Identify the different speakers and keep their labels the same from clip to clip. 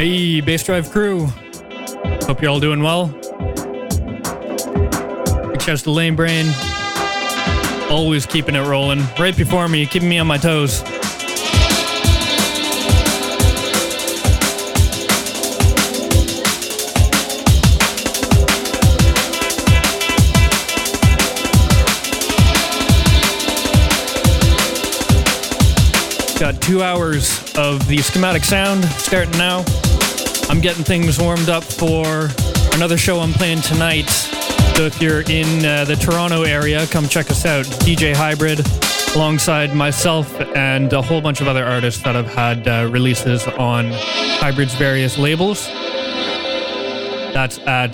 Speaker 1: Hey, Bass Drive crew. Hope you're all doing well. Shouts to Lane Brain. Always keeping it rolling. Right before me, keeping me on my toes. Got two hours of the schematic sound starting now. I'm getting things warmed up for another show I'm playing tonight. So if you're in uh, the Toronto area, come check us out. DJ Hybrid, alongside myself and a whole bunch of other artists that have had uh, releases on Hybrid's various labels. That's at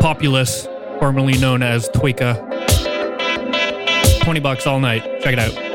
Speaker 1: Populous, formerly known as Twika. 20 bucks all night. Check it out.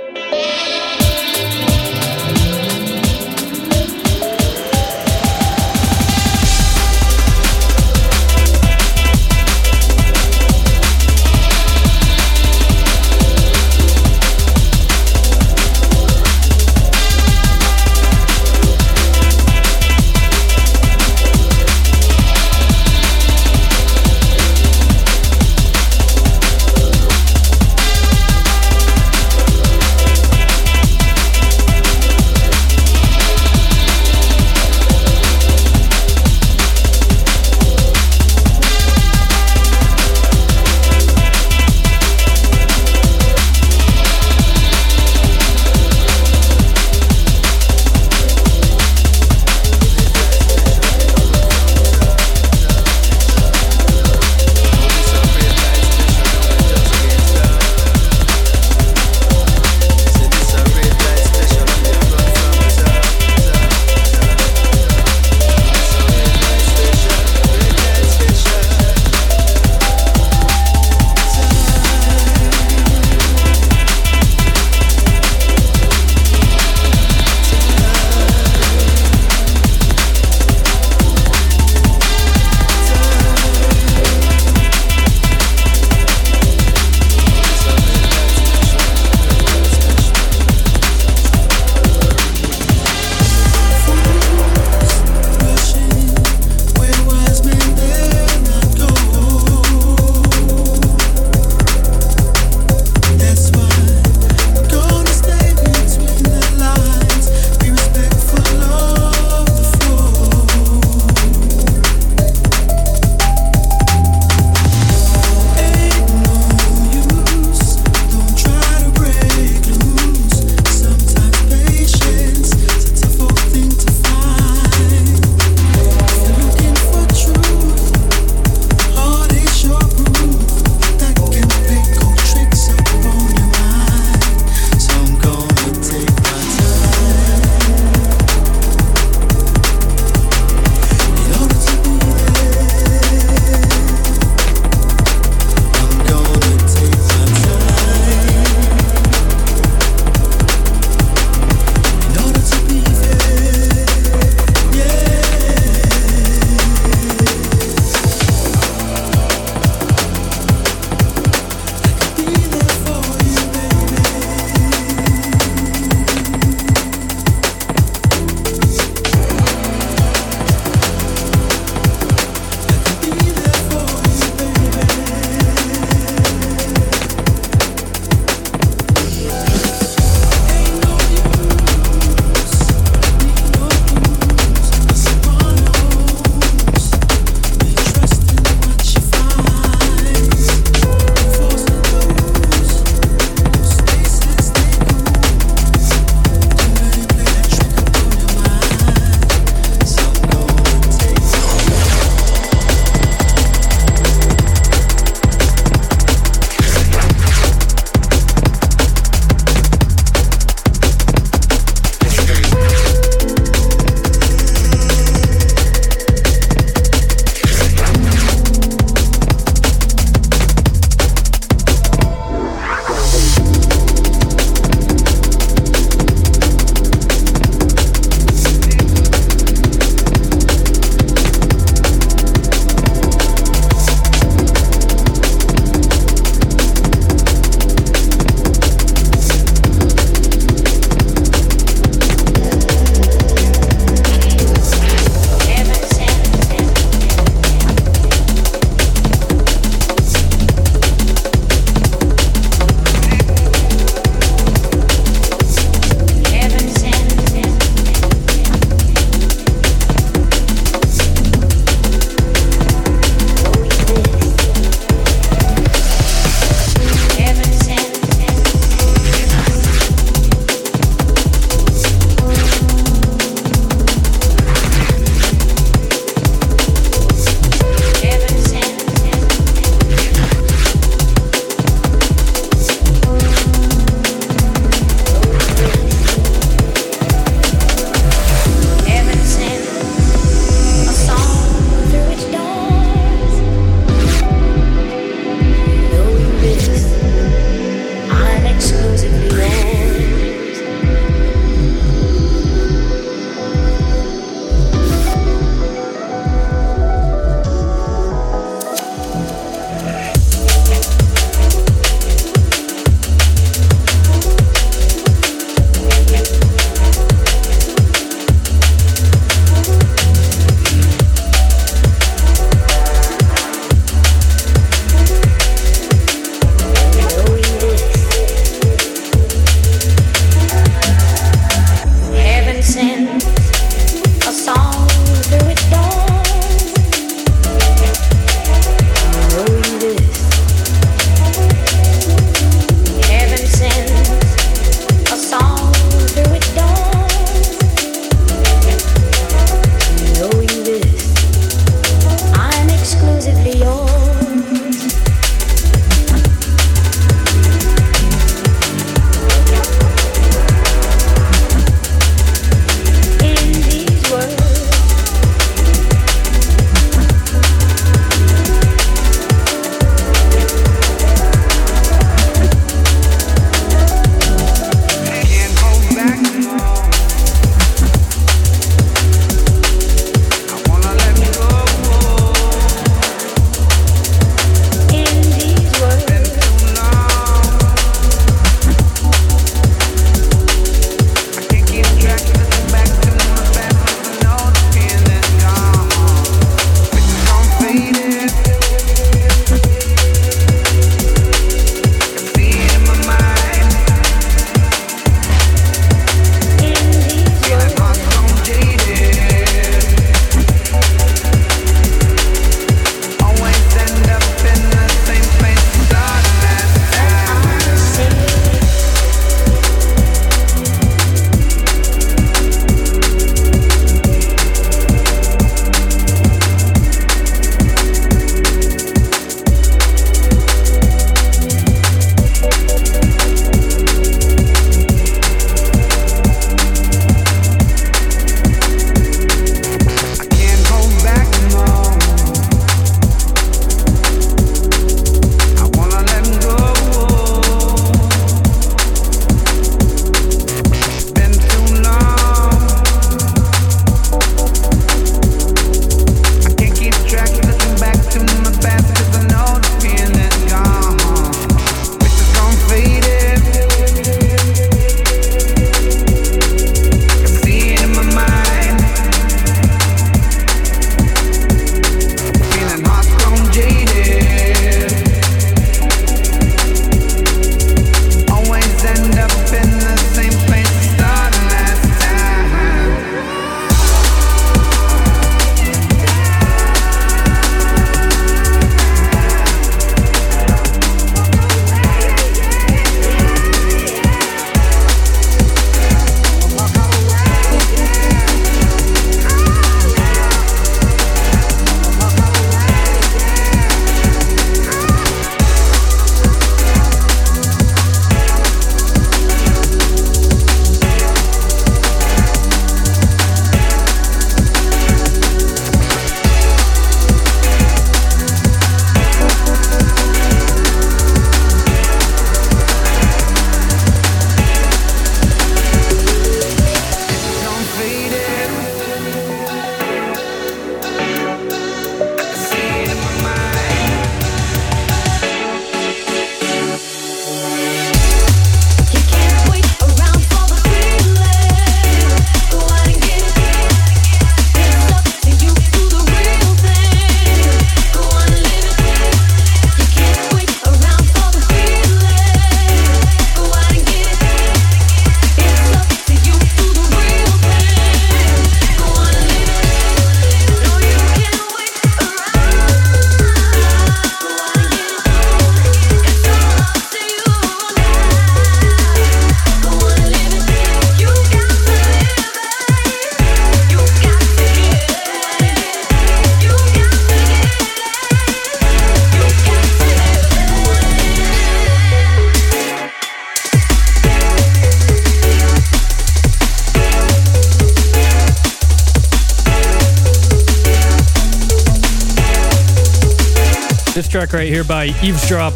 Speaker 2: This track right here by Eavesdrop,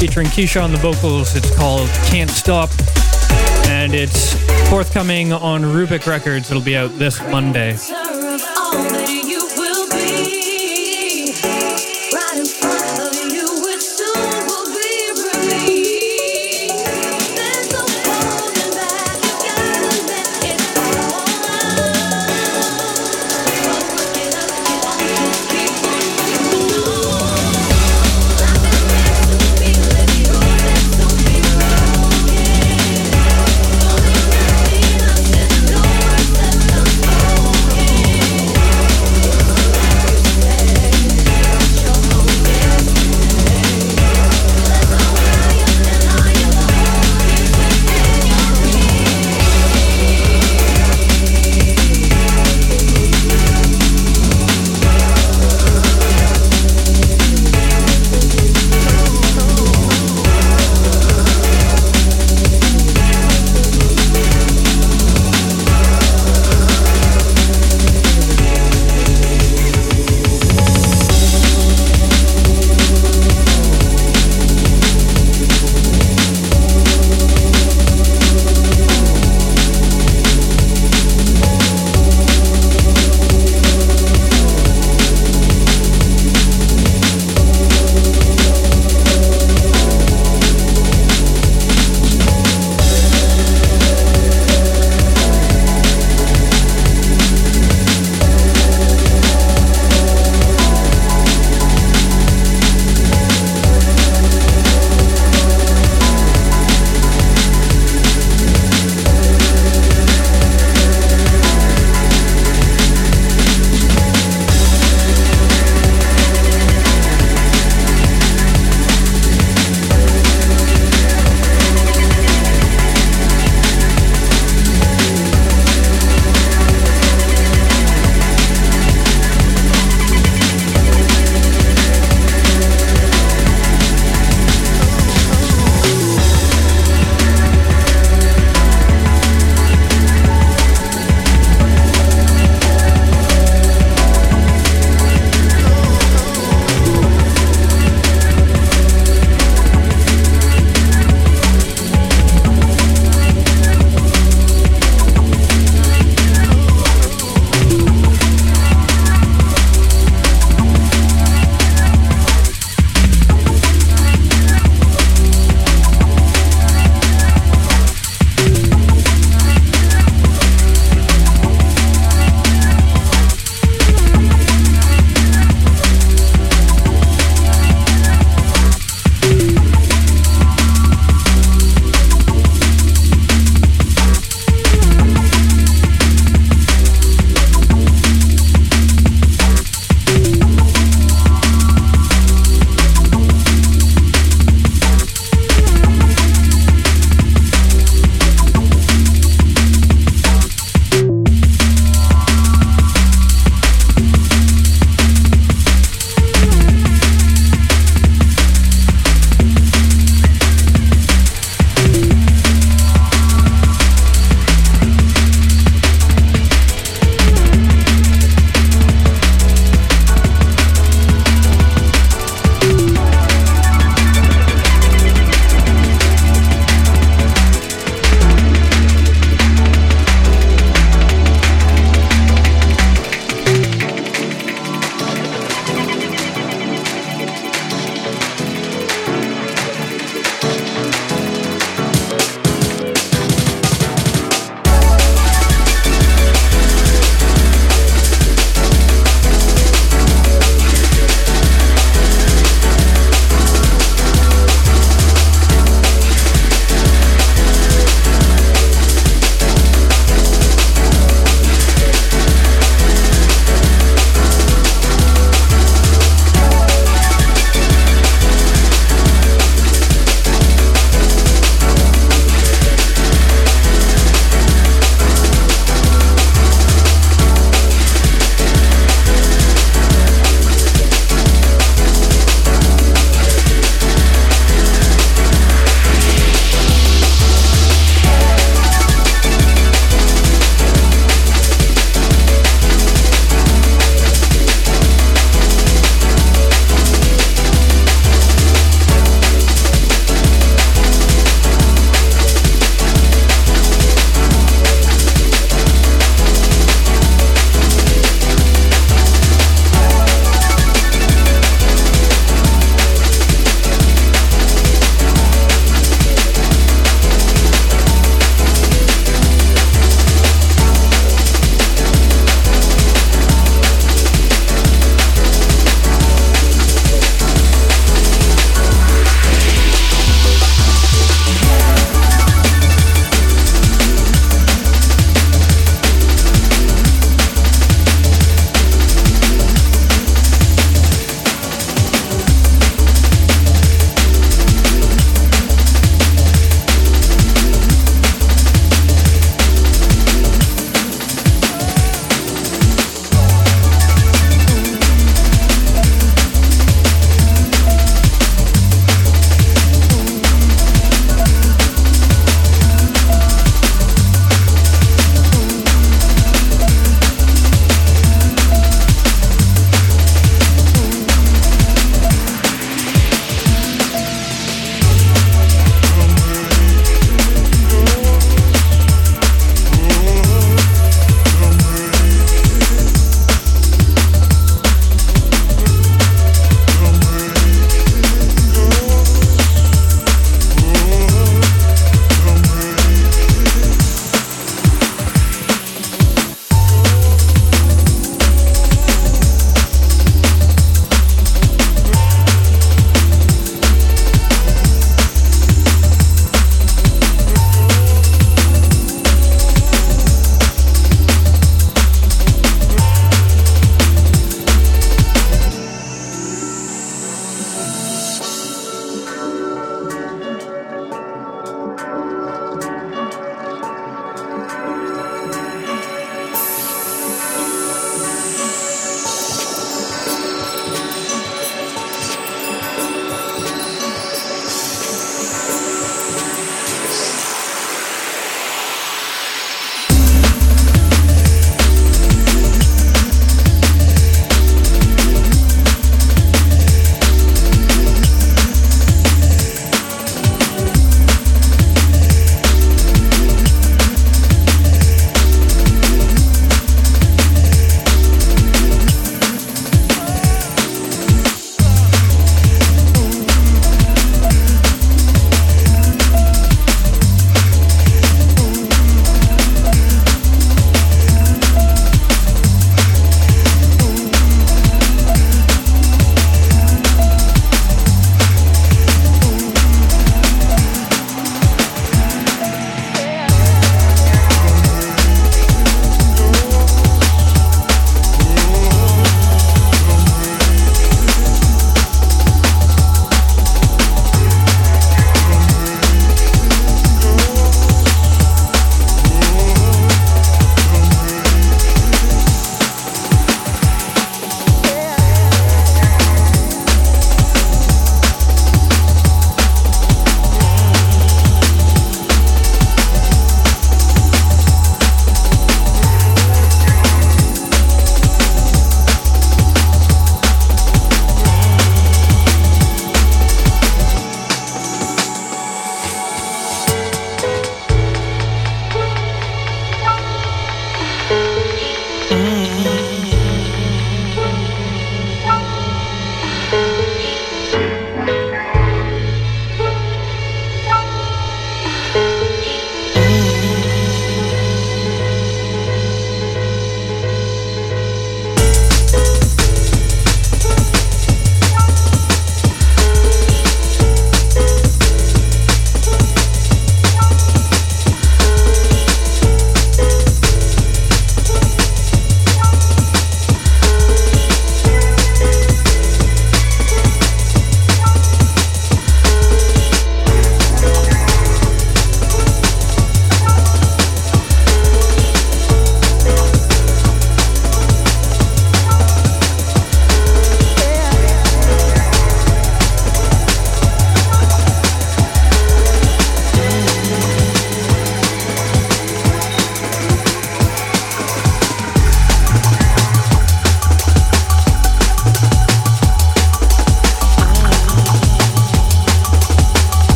Speaker 2: featuring Keisha on the vocals. It's called Can't Stop, and it's forthcoming on Rubik Records. It'll be out this Monday.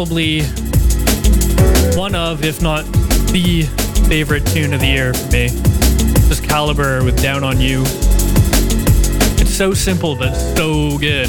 Speaker 1: Probably one of, if not the favorite tune of the year for me. Just Calibre with Down on You. It's so simple but so good.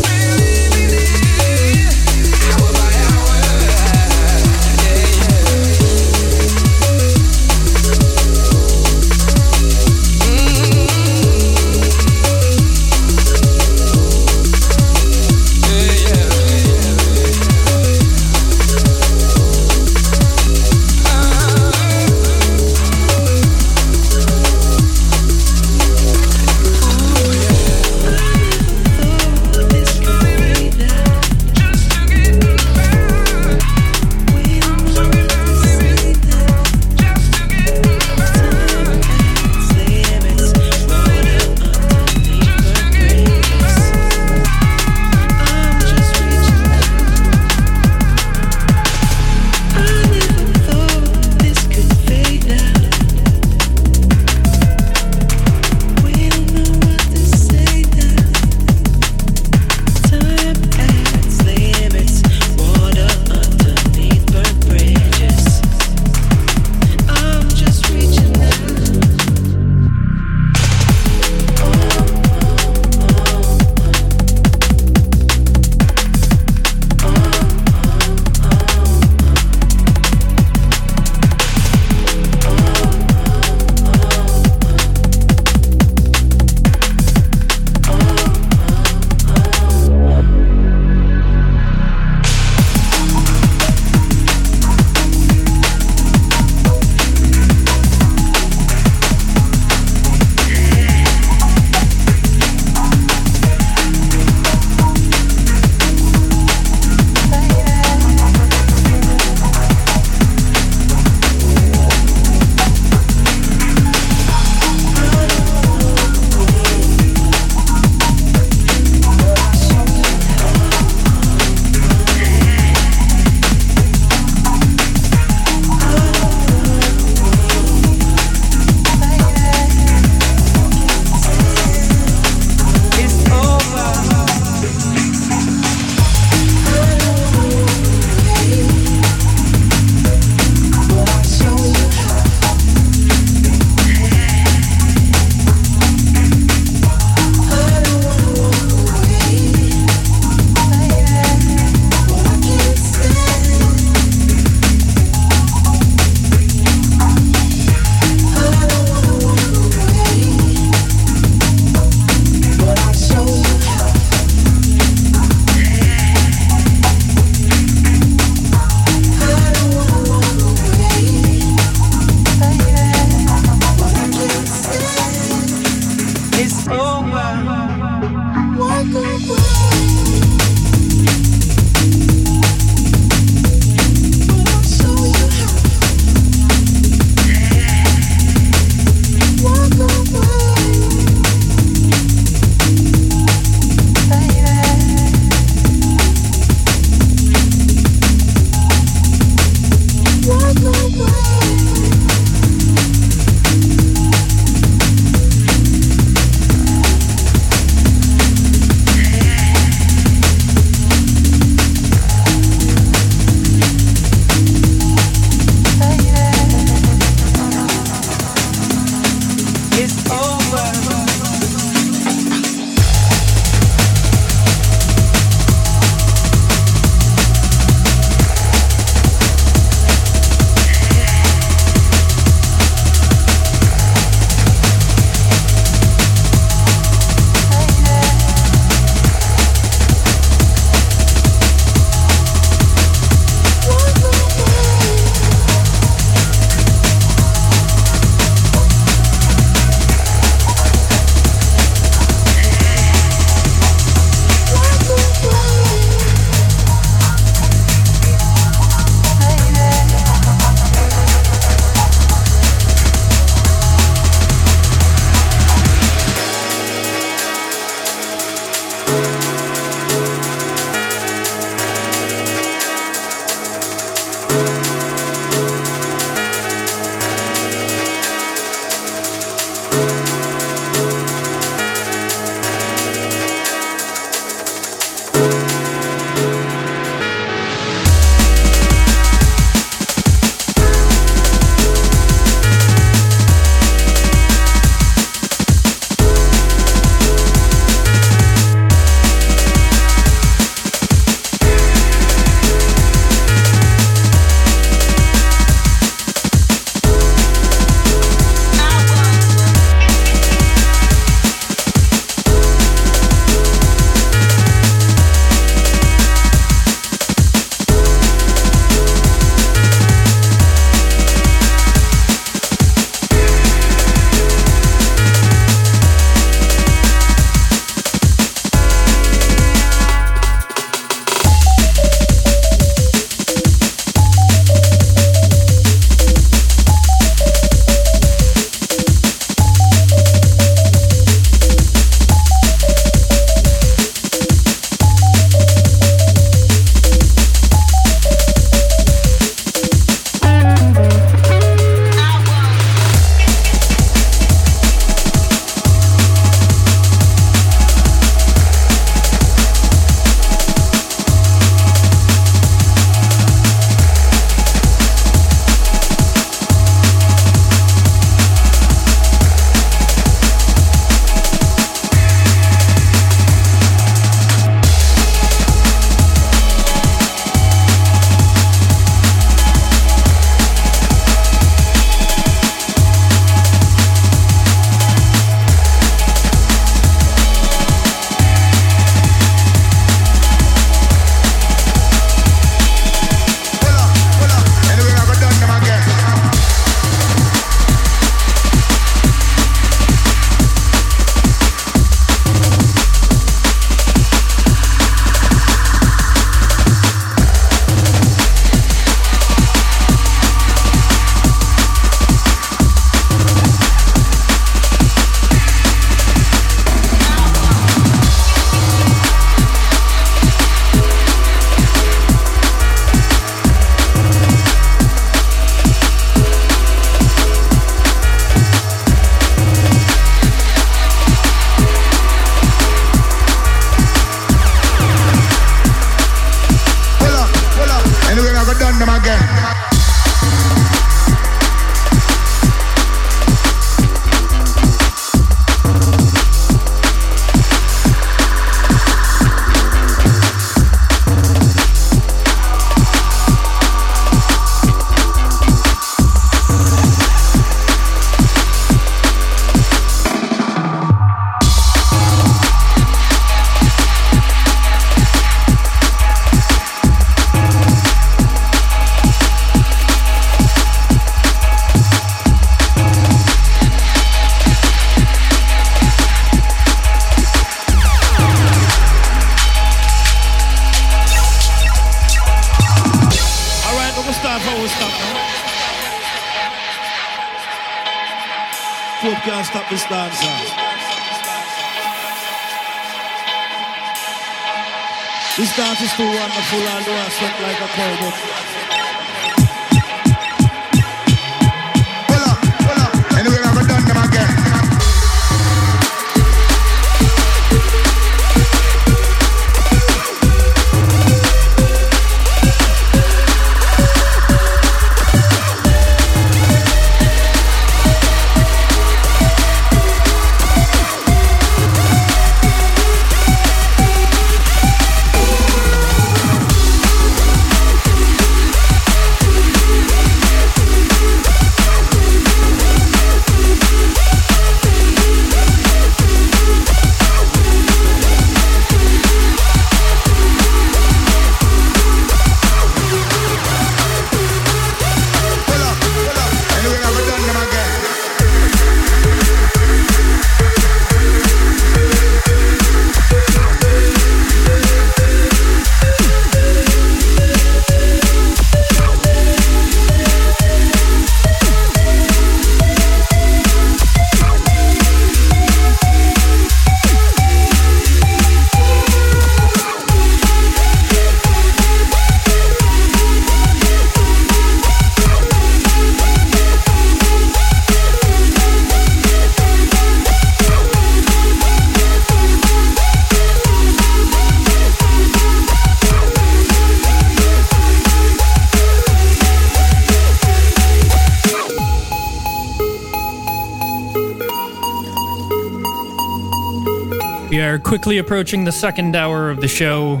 Speaker 1: Quickly approaching the second hour of the show.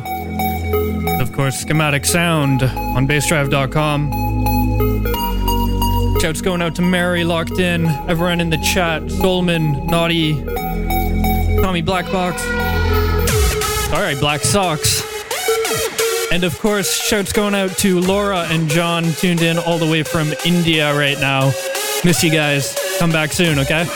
Speaker 1: Of course, Schematic Sound on bassdrive.com. Shouts going out to Mary, locked in, everyone in the chat, Solman, Naughty, Tommy Blackbox. Alright, Black Socks. And of course, shouts going out to Laura and John, tuned in all the way from India right now. Miss you guys. Come back soon, okay?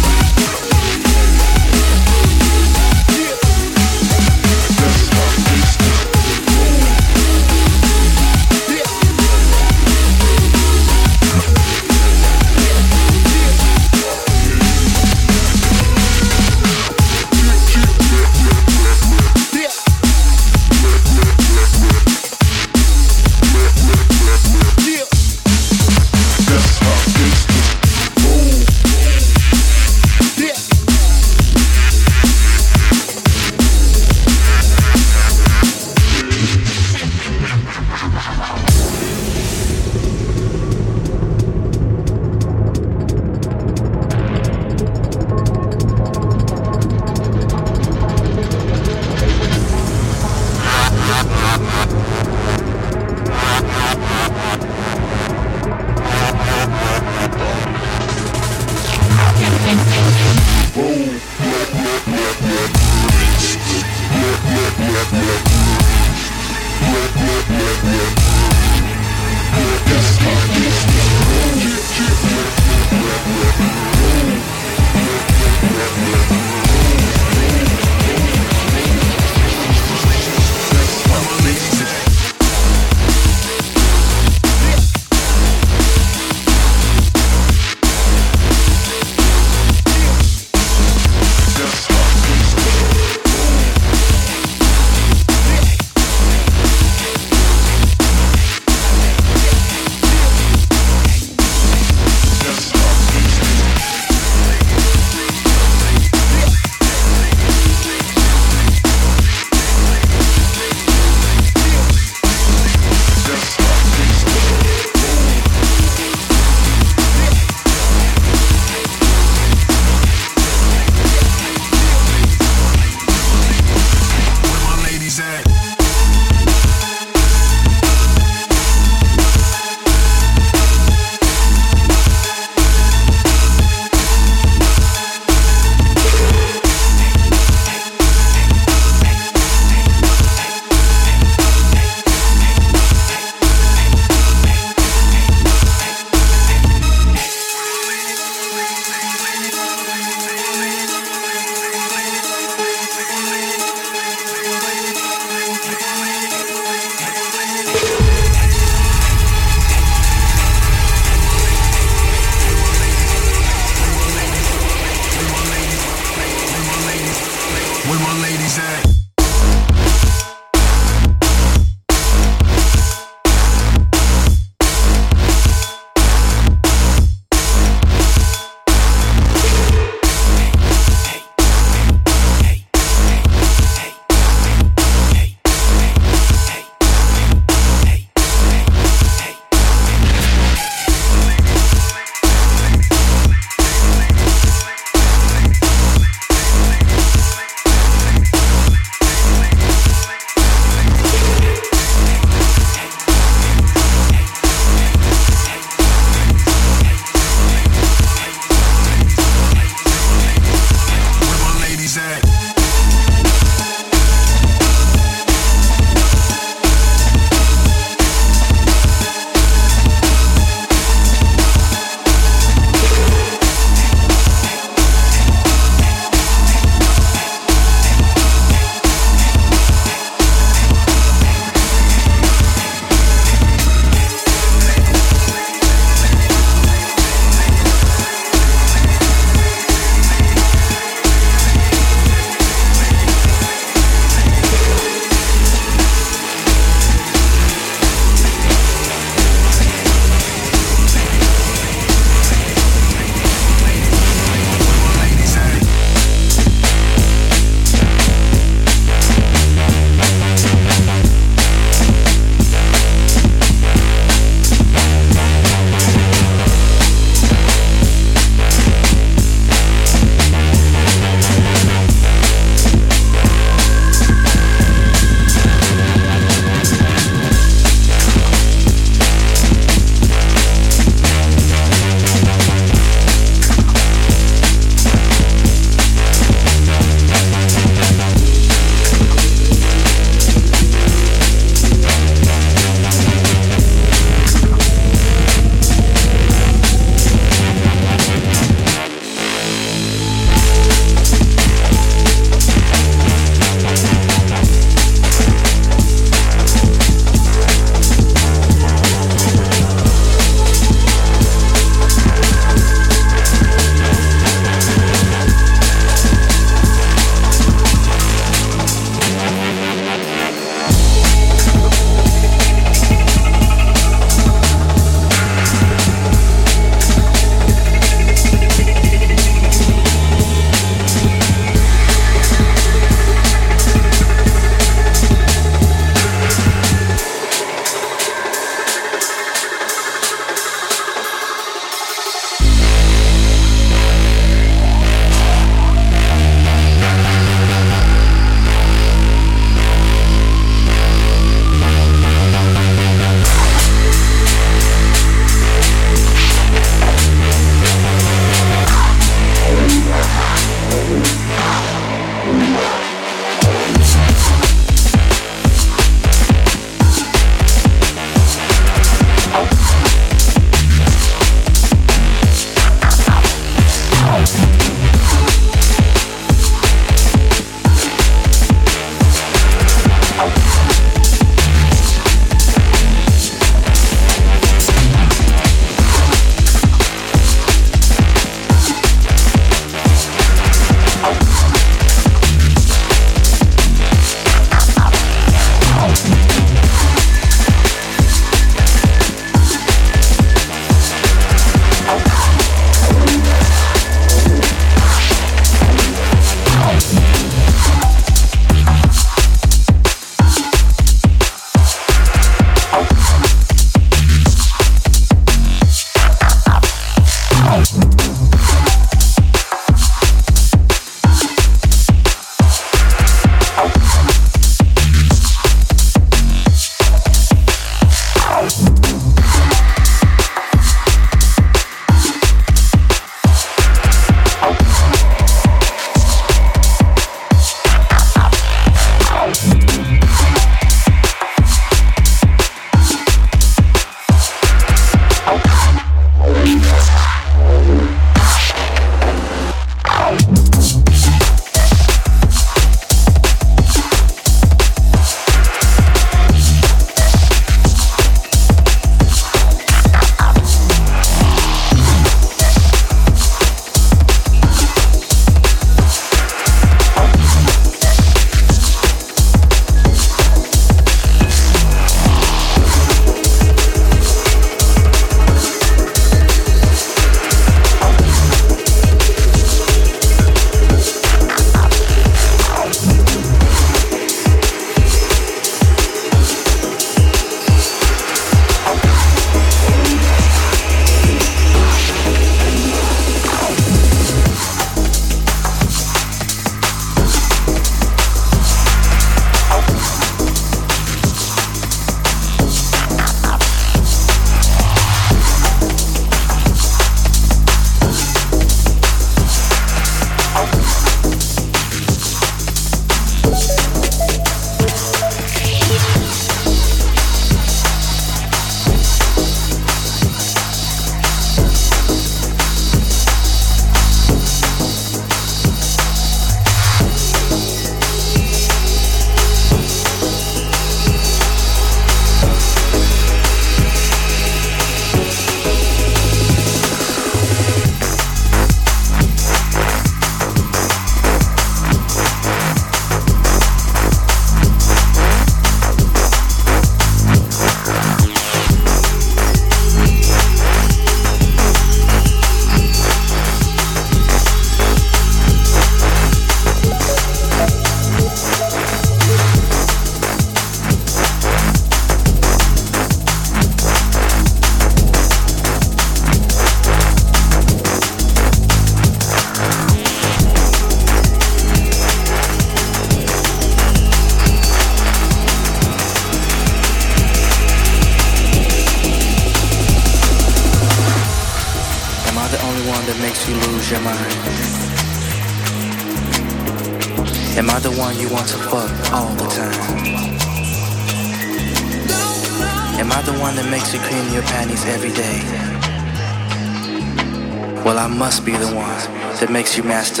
Speaker 3: you master.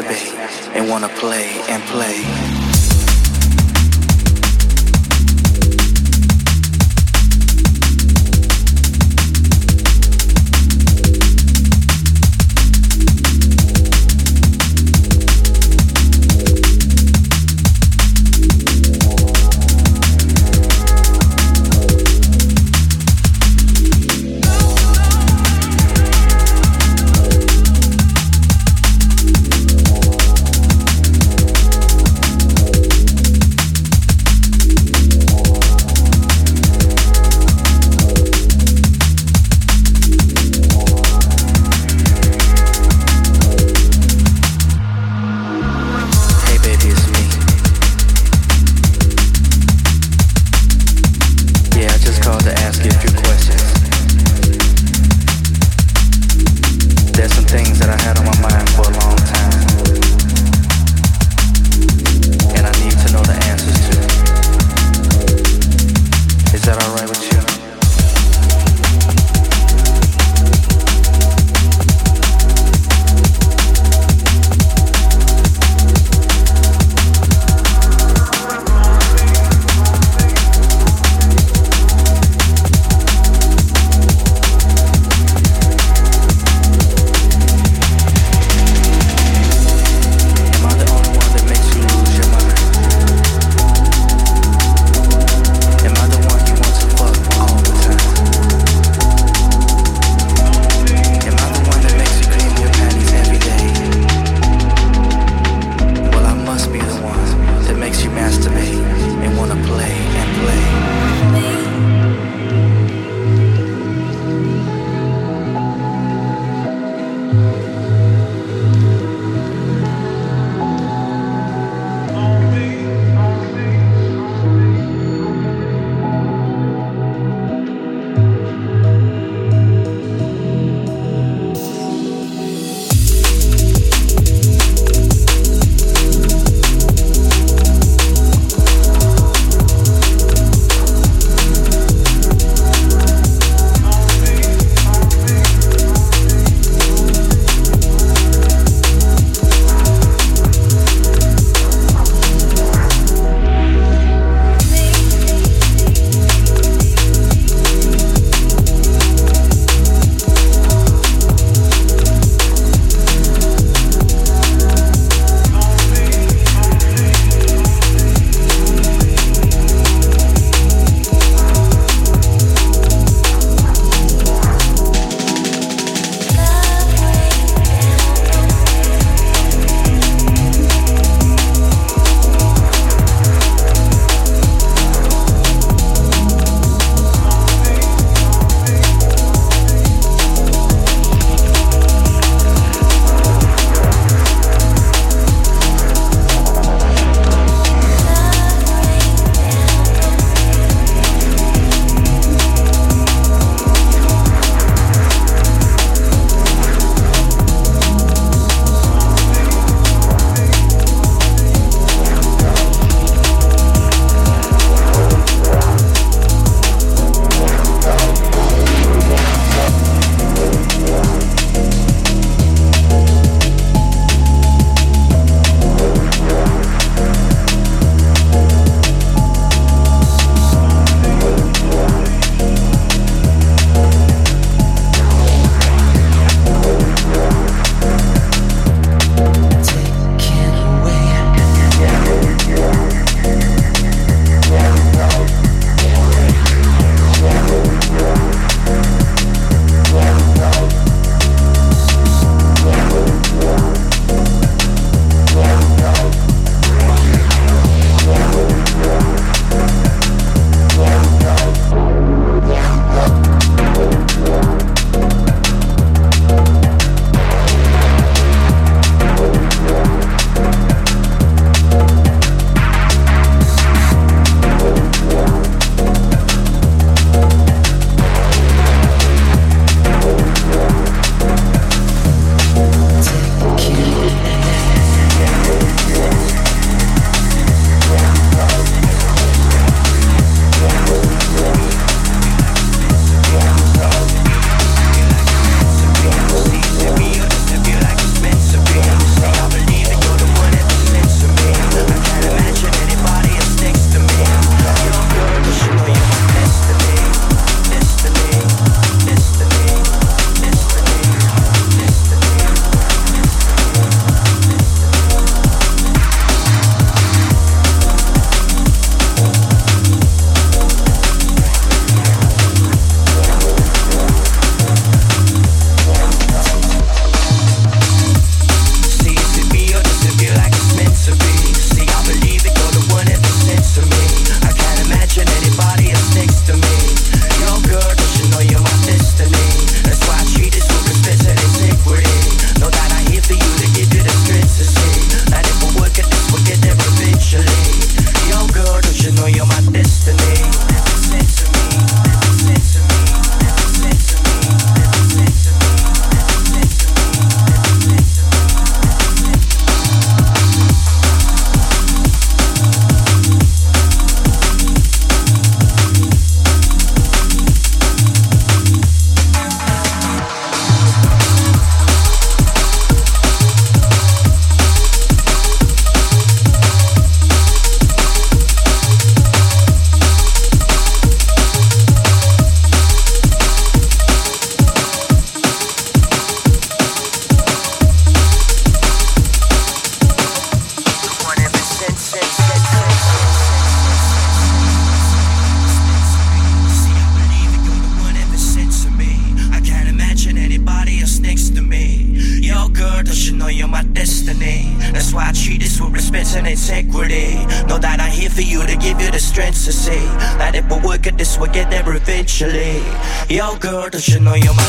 Speaker 3: Eventually. Yo, girl, don't you know you're my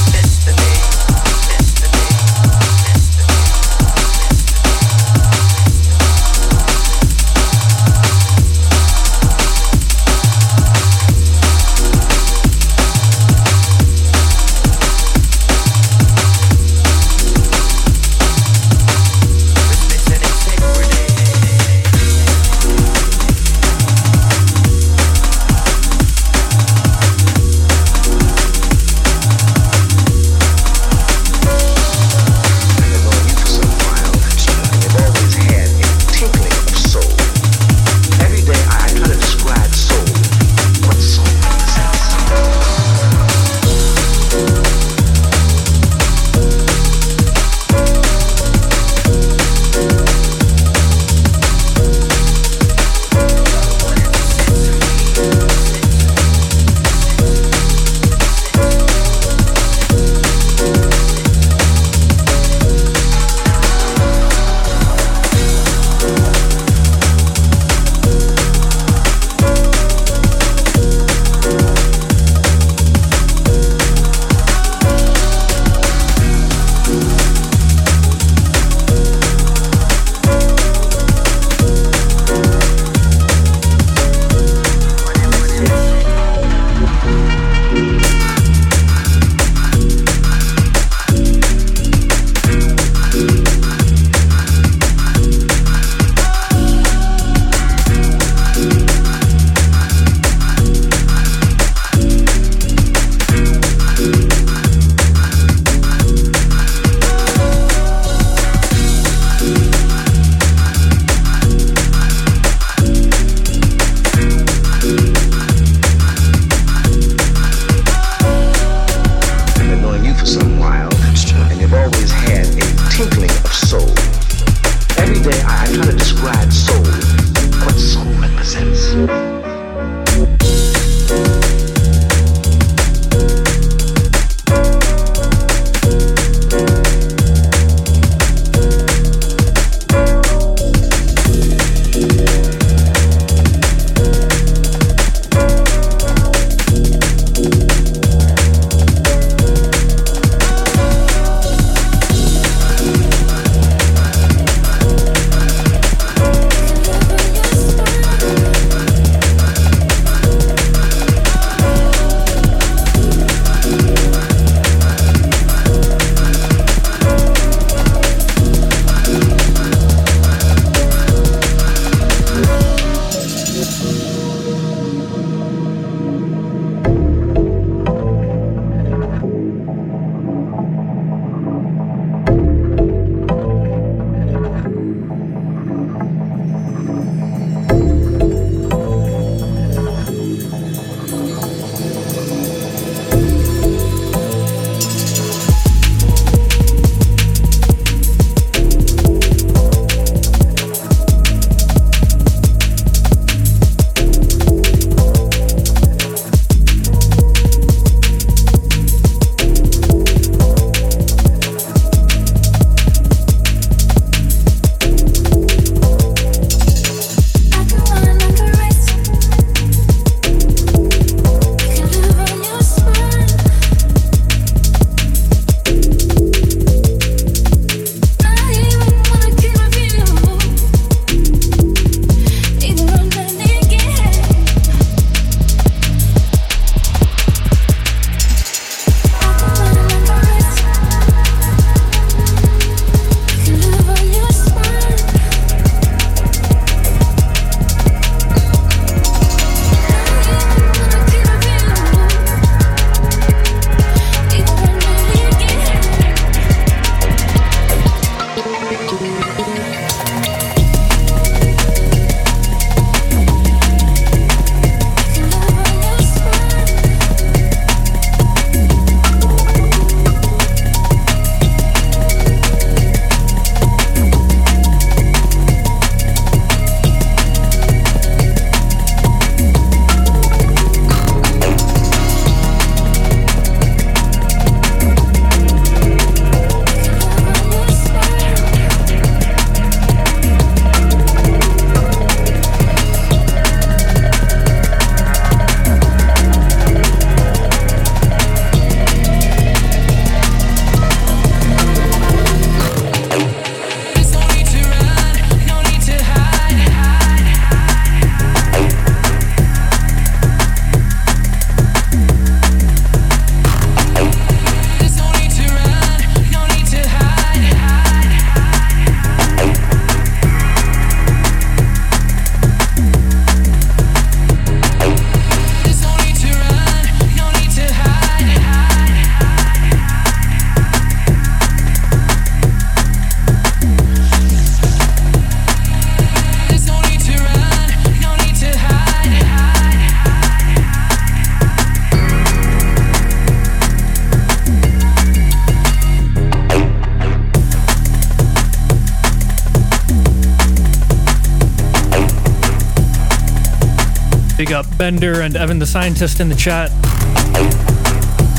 Speaker 1: Bender and Evan the Scientist in the chat.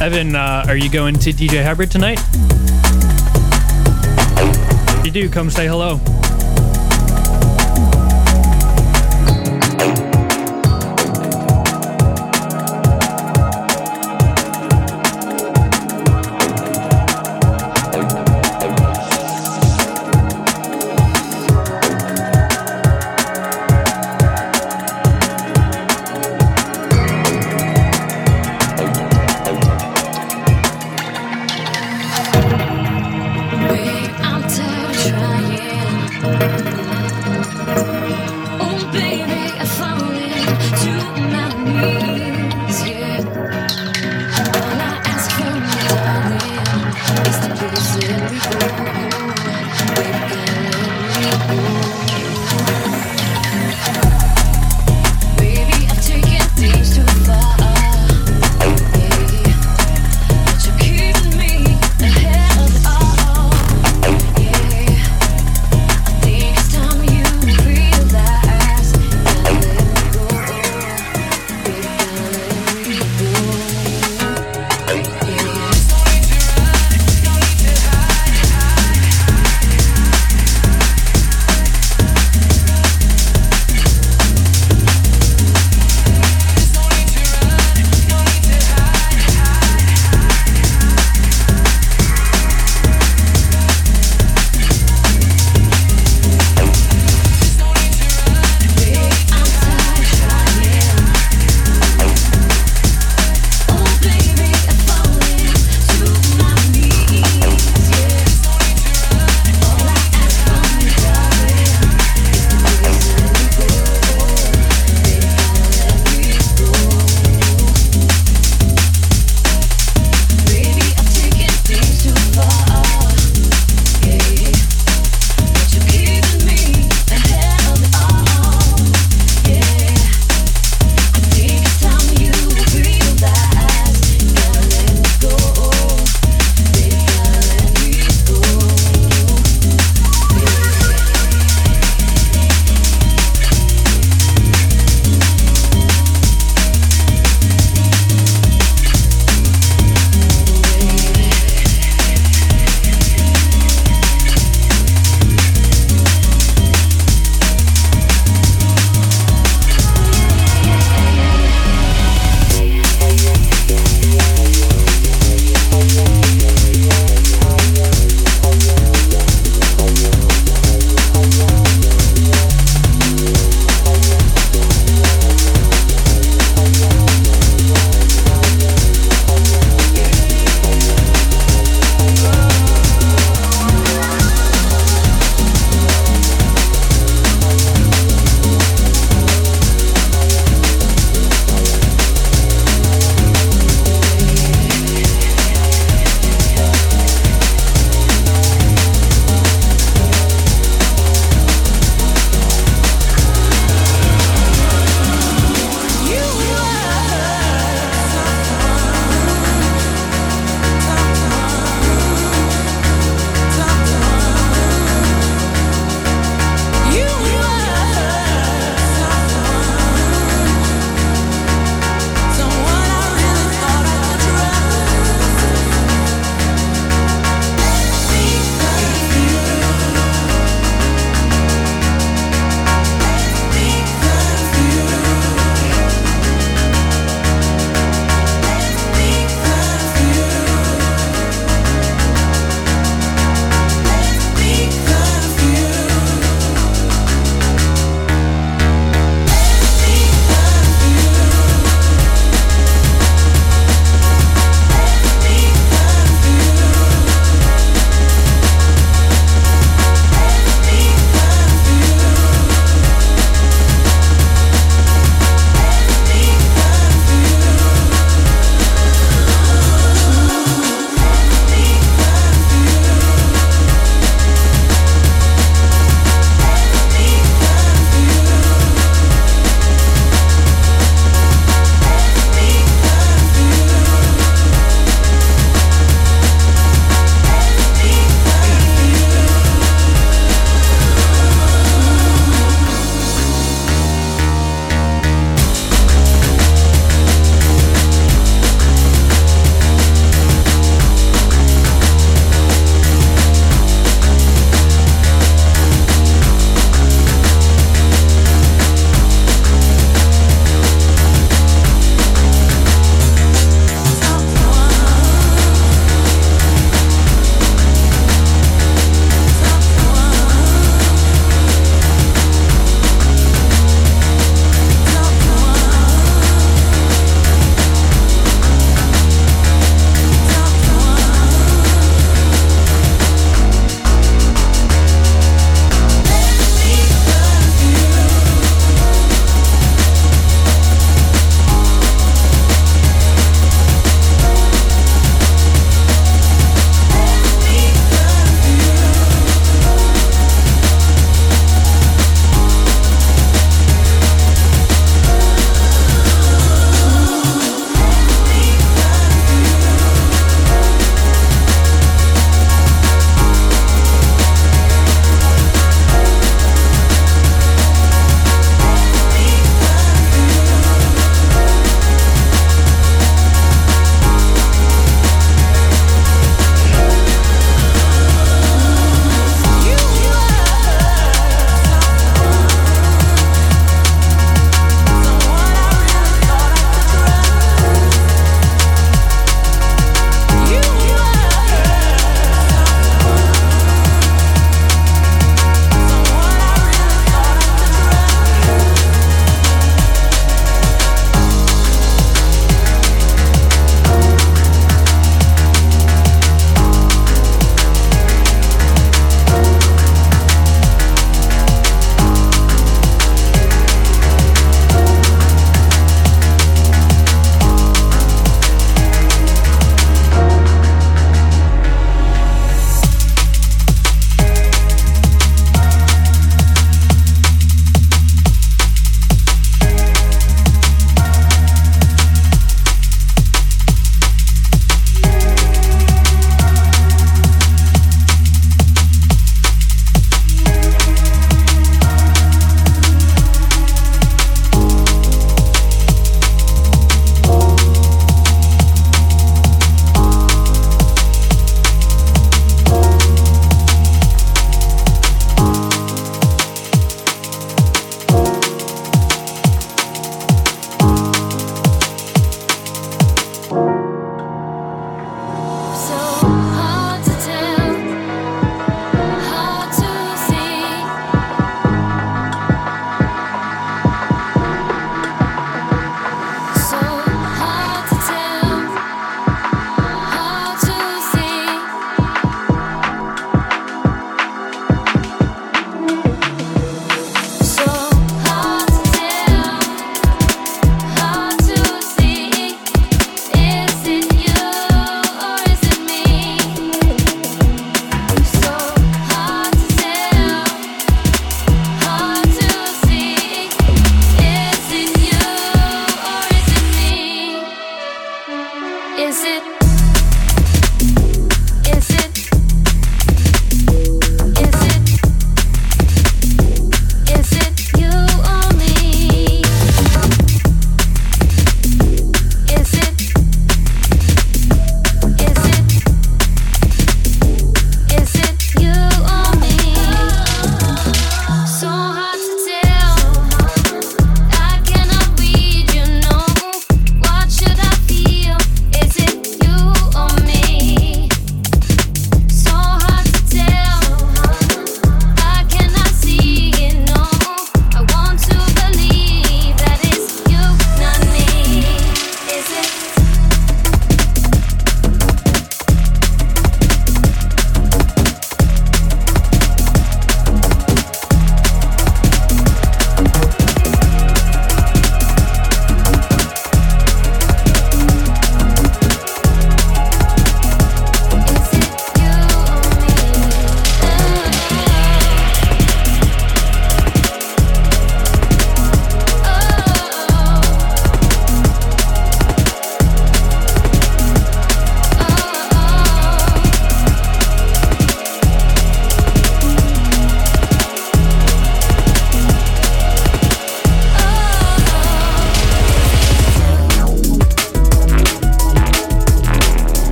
Speaker 1: Evan, uh, are you going to DJ Hybrid tonight? If you do, come say hello.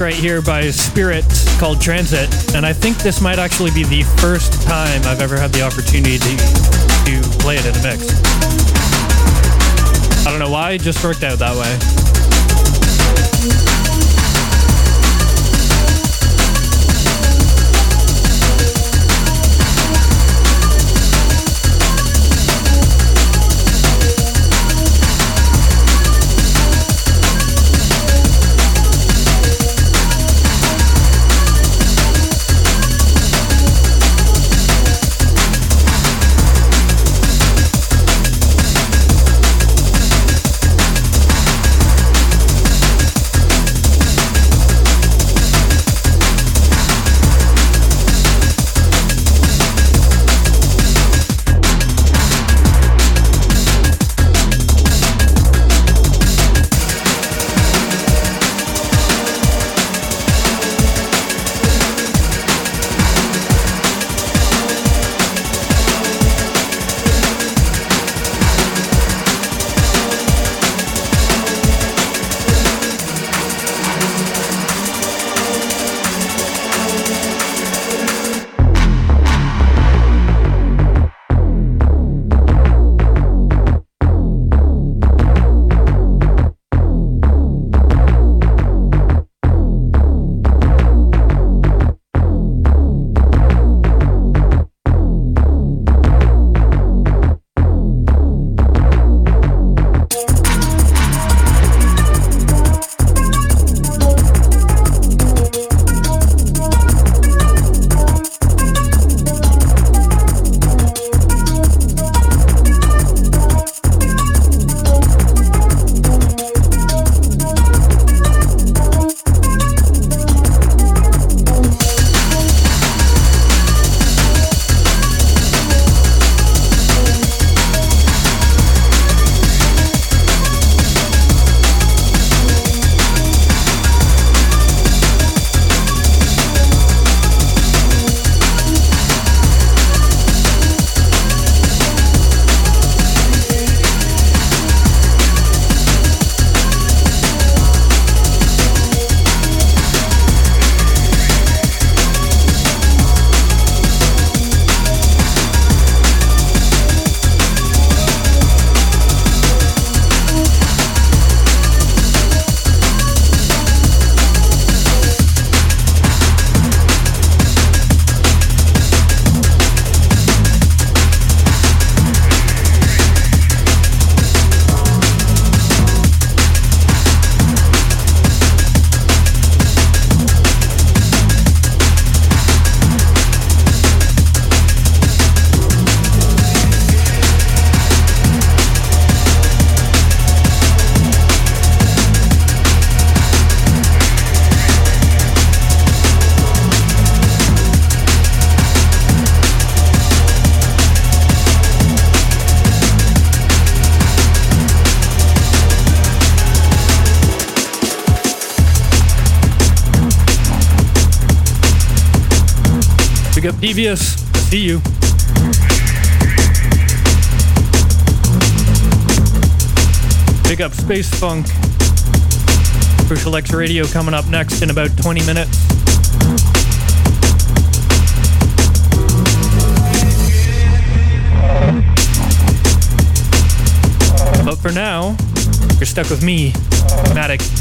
Speaker 1: Right here by Spirit called Transit, and I think this might actually be the first time I've ever had the opportunity to, to play it in a mix. I don't know why, it just worked out that way. See you. Pick up Space Funk. Crucial X Radio coming up next in about 20 minutes. But for now, you're stuck with me, Matic.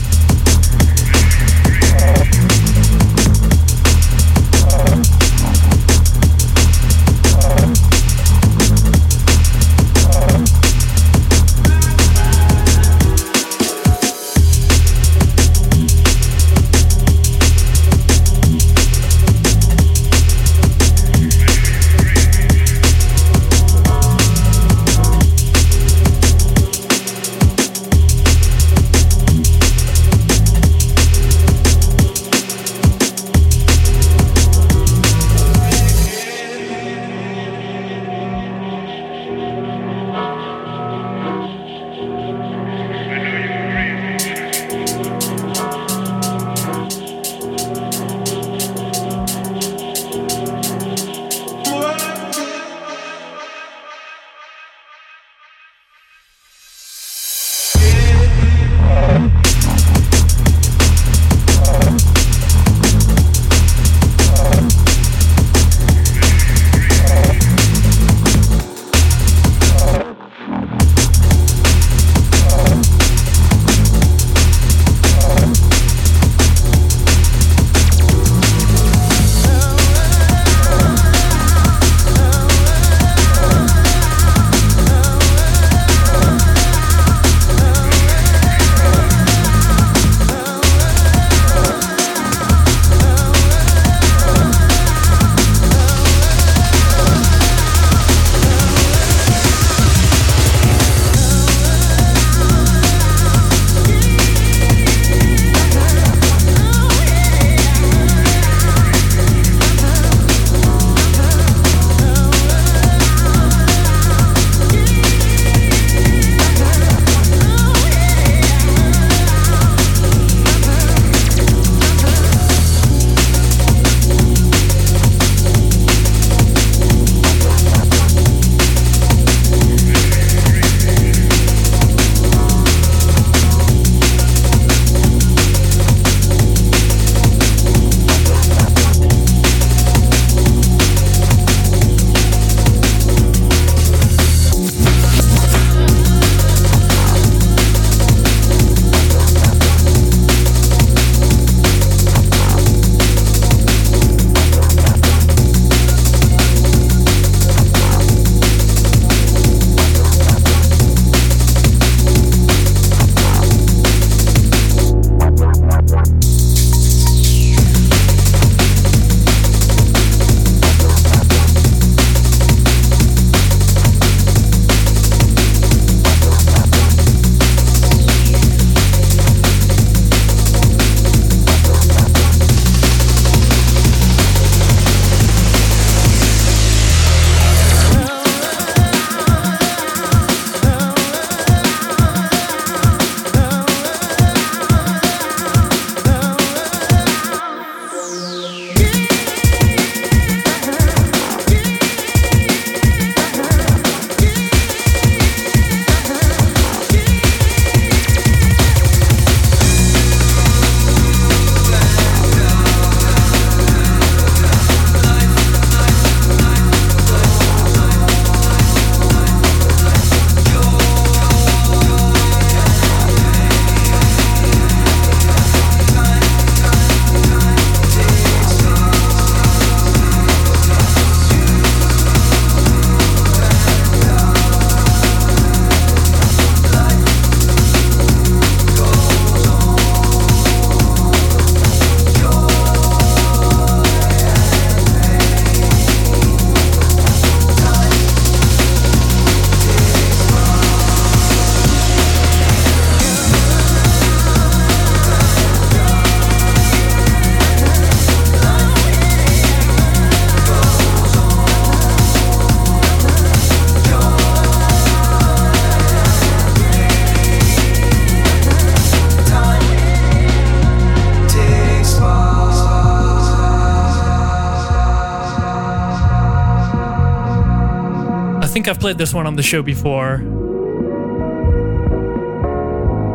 Speaker 1: I've played this one on the show before.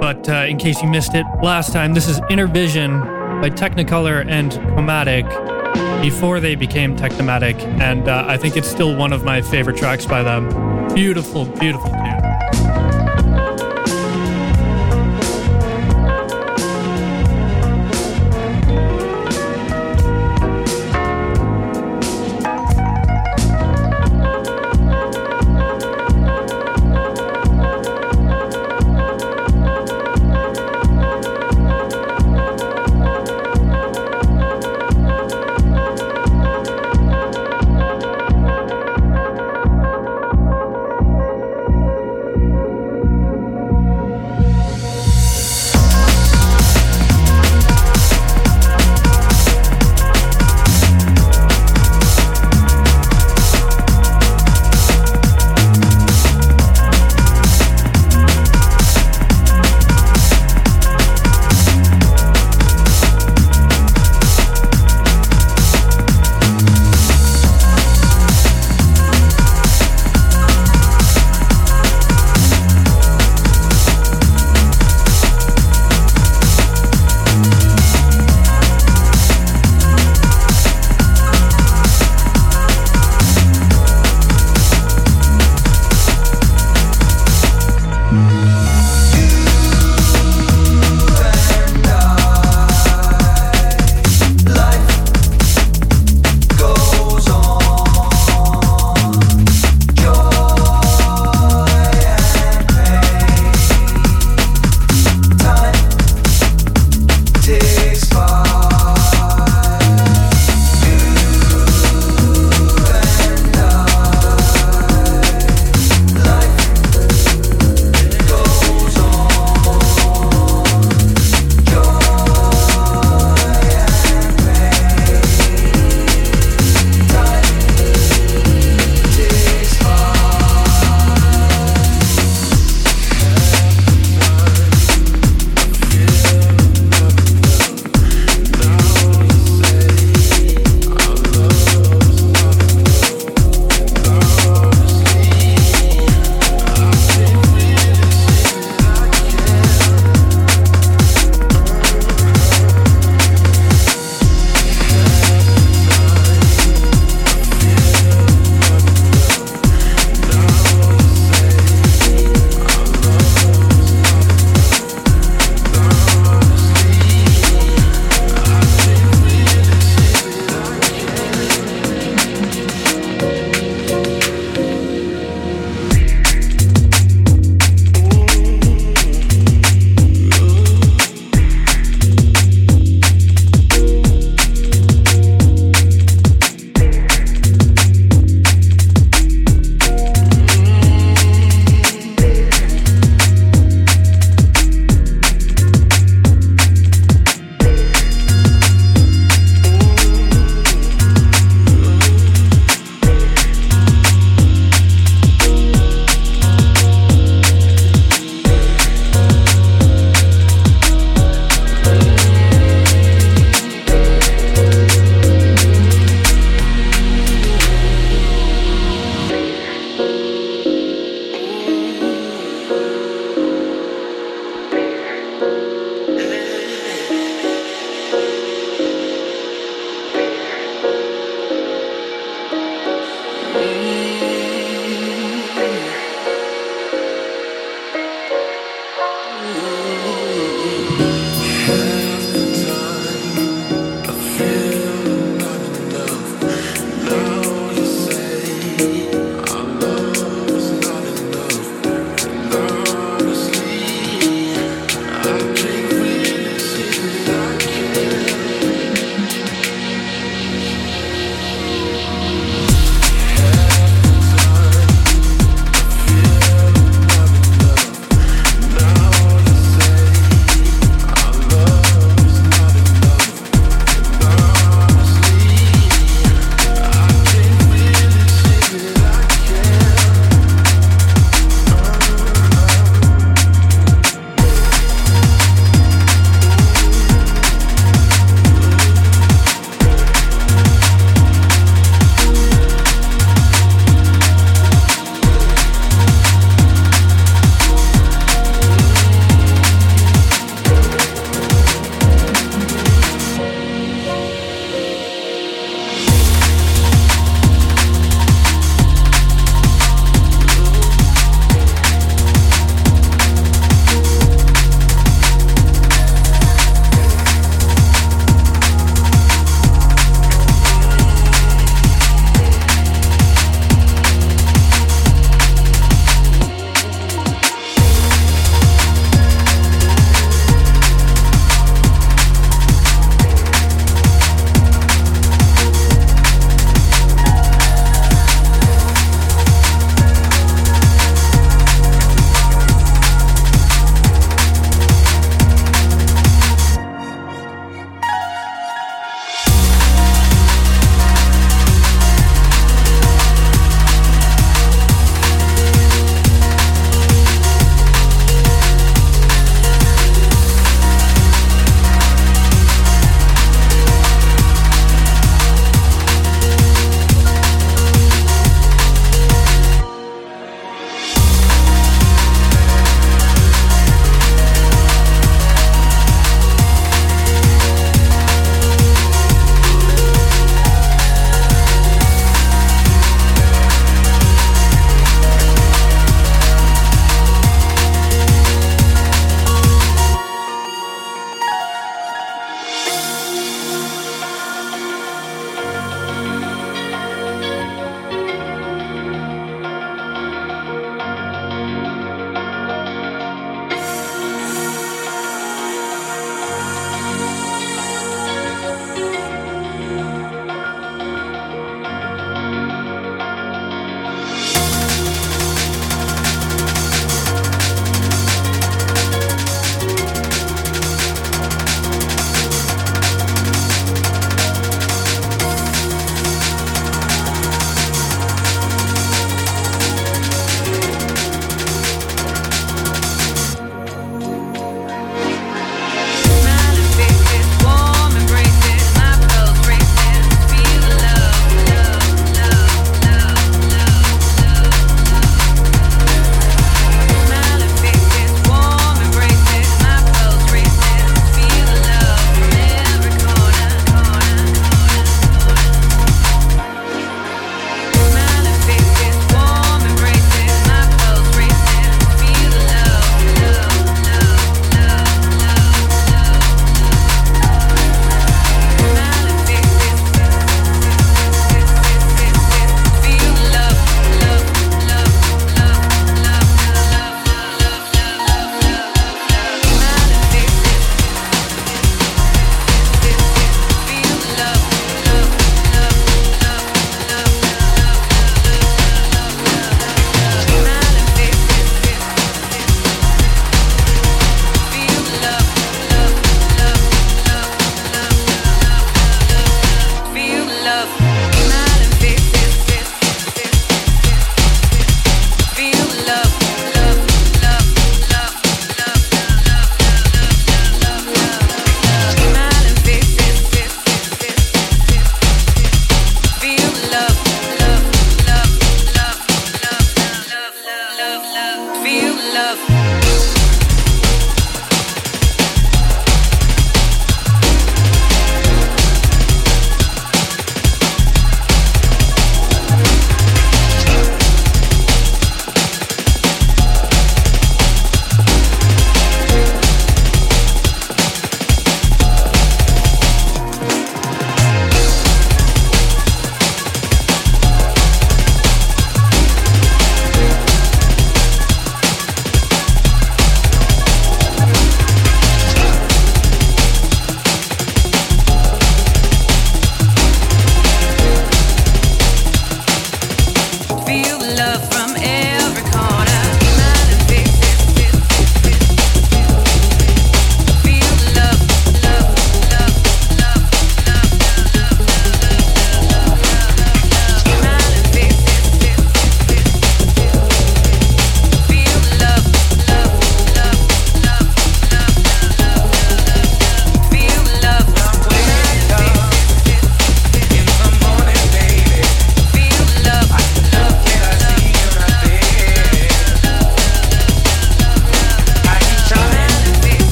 Speaker 1: But uh, in case you missed it last time, this is Inner Vision by Technicolor and Chromatic before they became Technimatic, and uh, I think it's still one of my favorite tracks by them. Beautiful, beautiful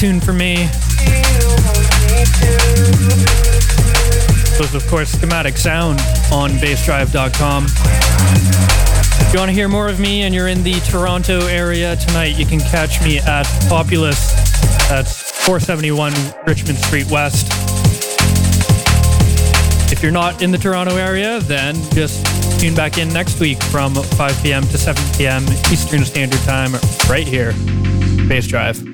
Speaker 1: tune for me. was, of course, Schematic Sound on bassdrive.com. If you want to hear more of me and you're in the Toronto area tonight, you can catch me at Populous. That's 471 Richmond Street West. If you're not in the Toronto area, then just tune back in next week from 5 p.m. to 7 p.m. Eastern Standard Time right here. Bass Drive.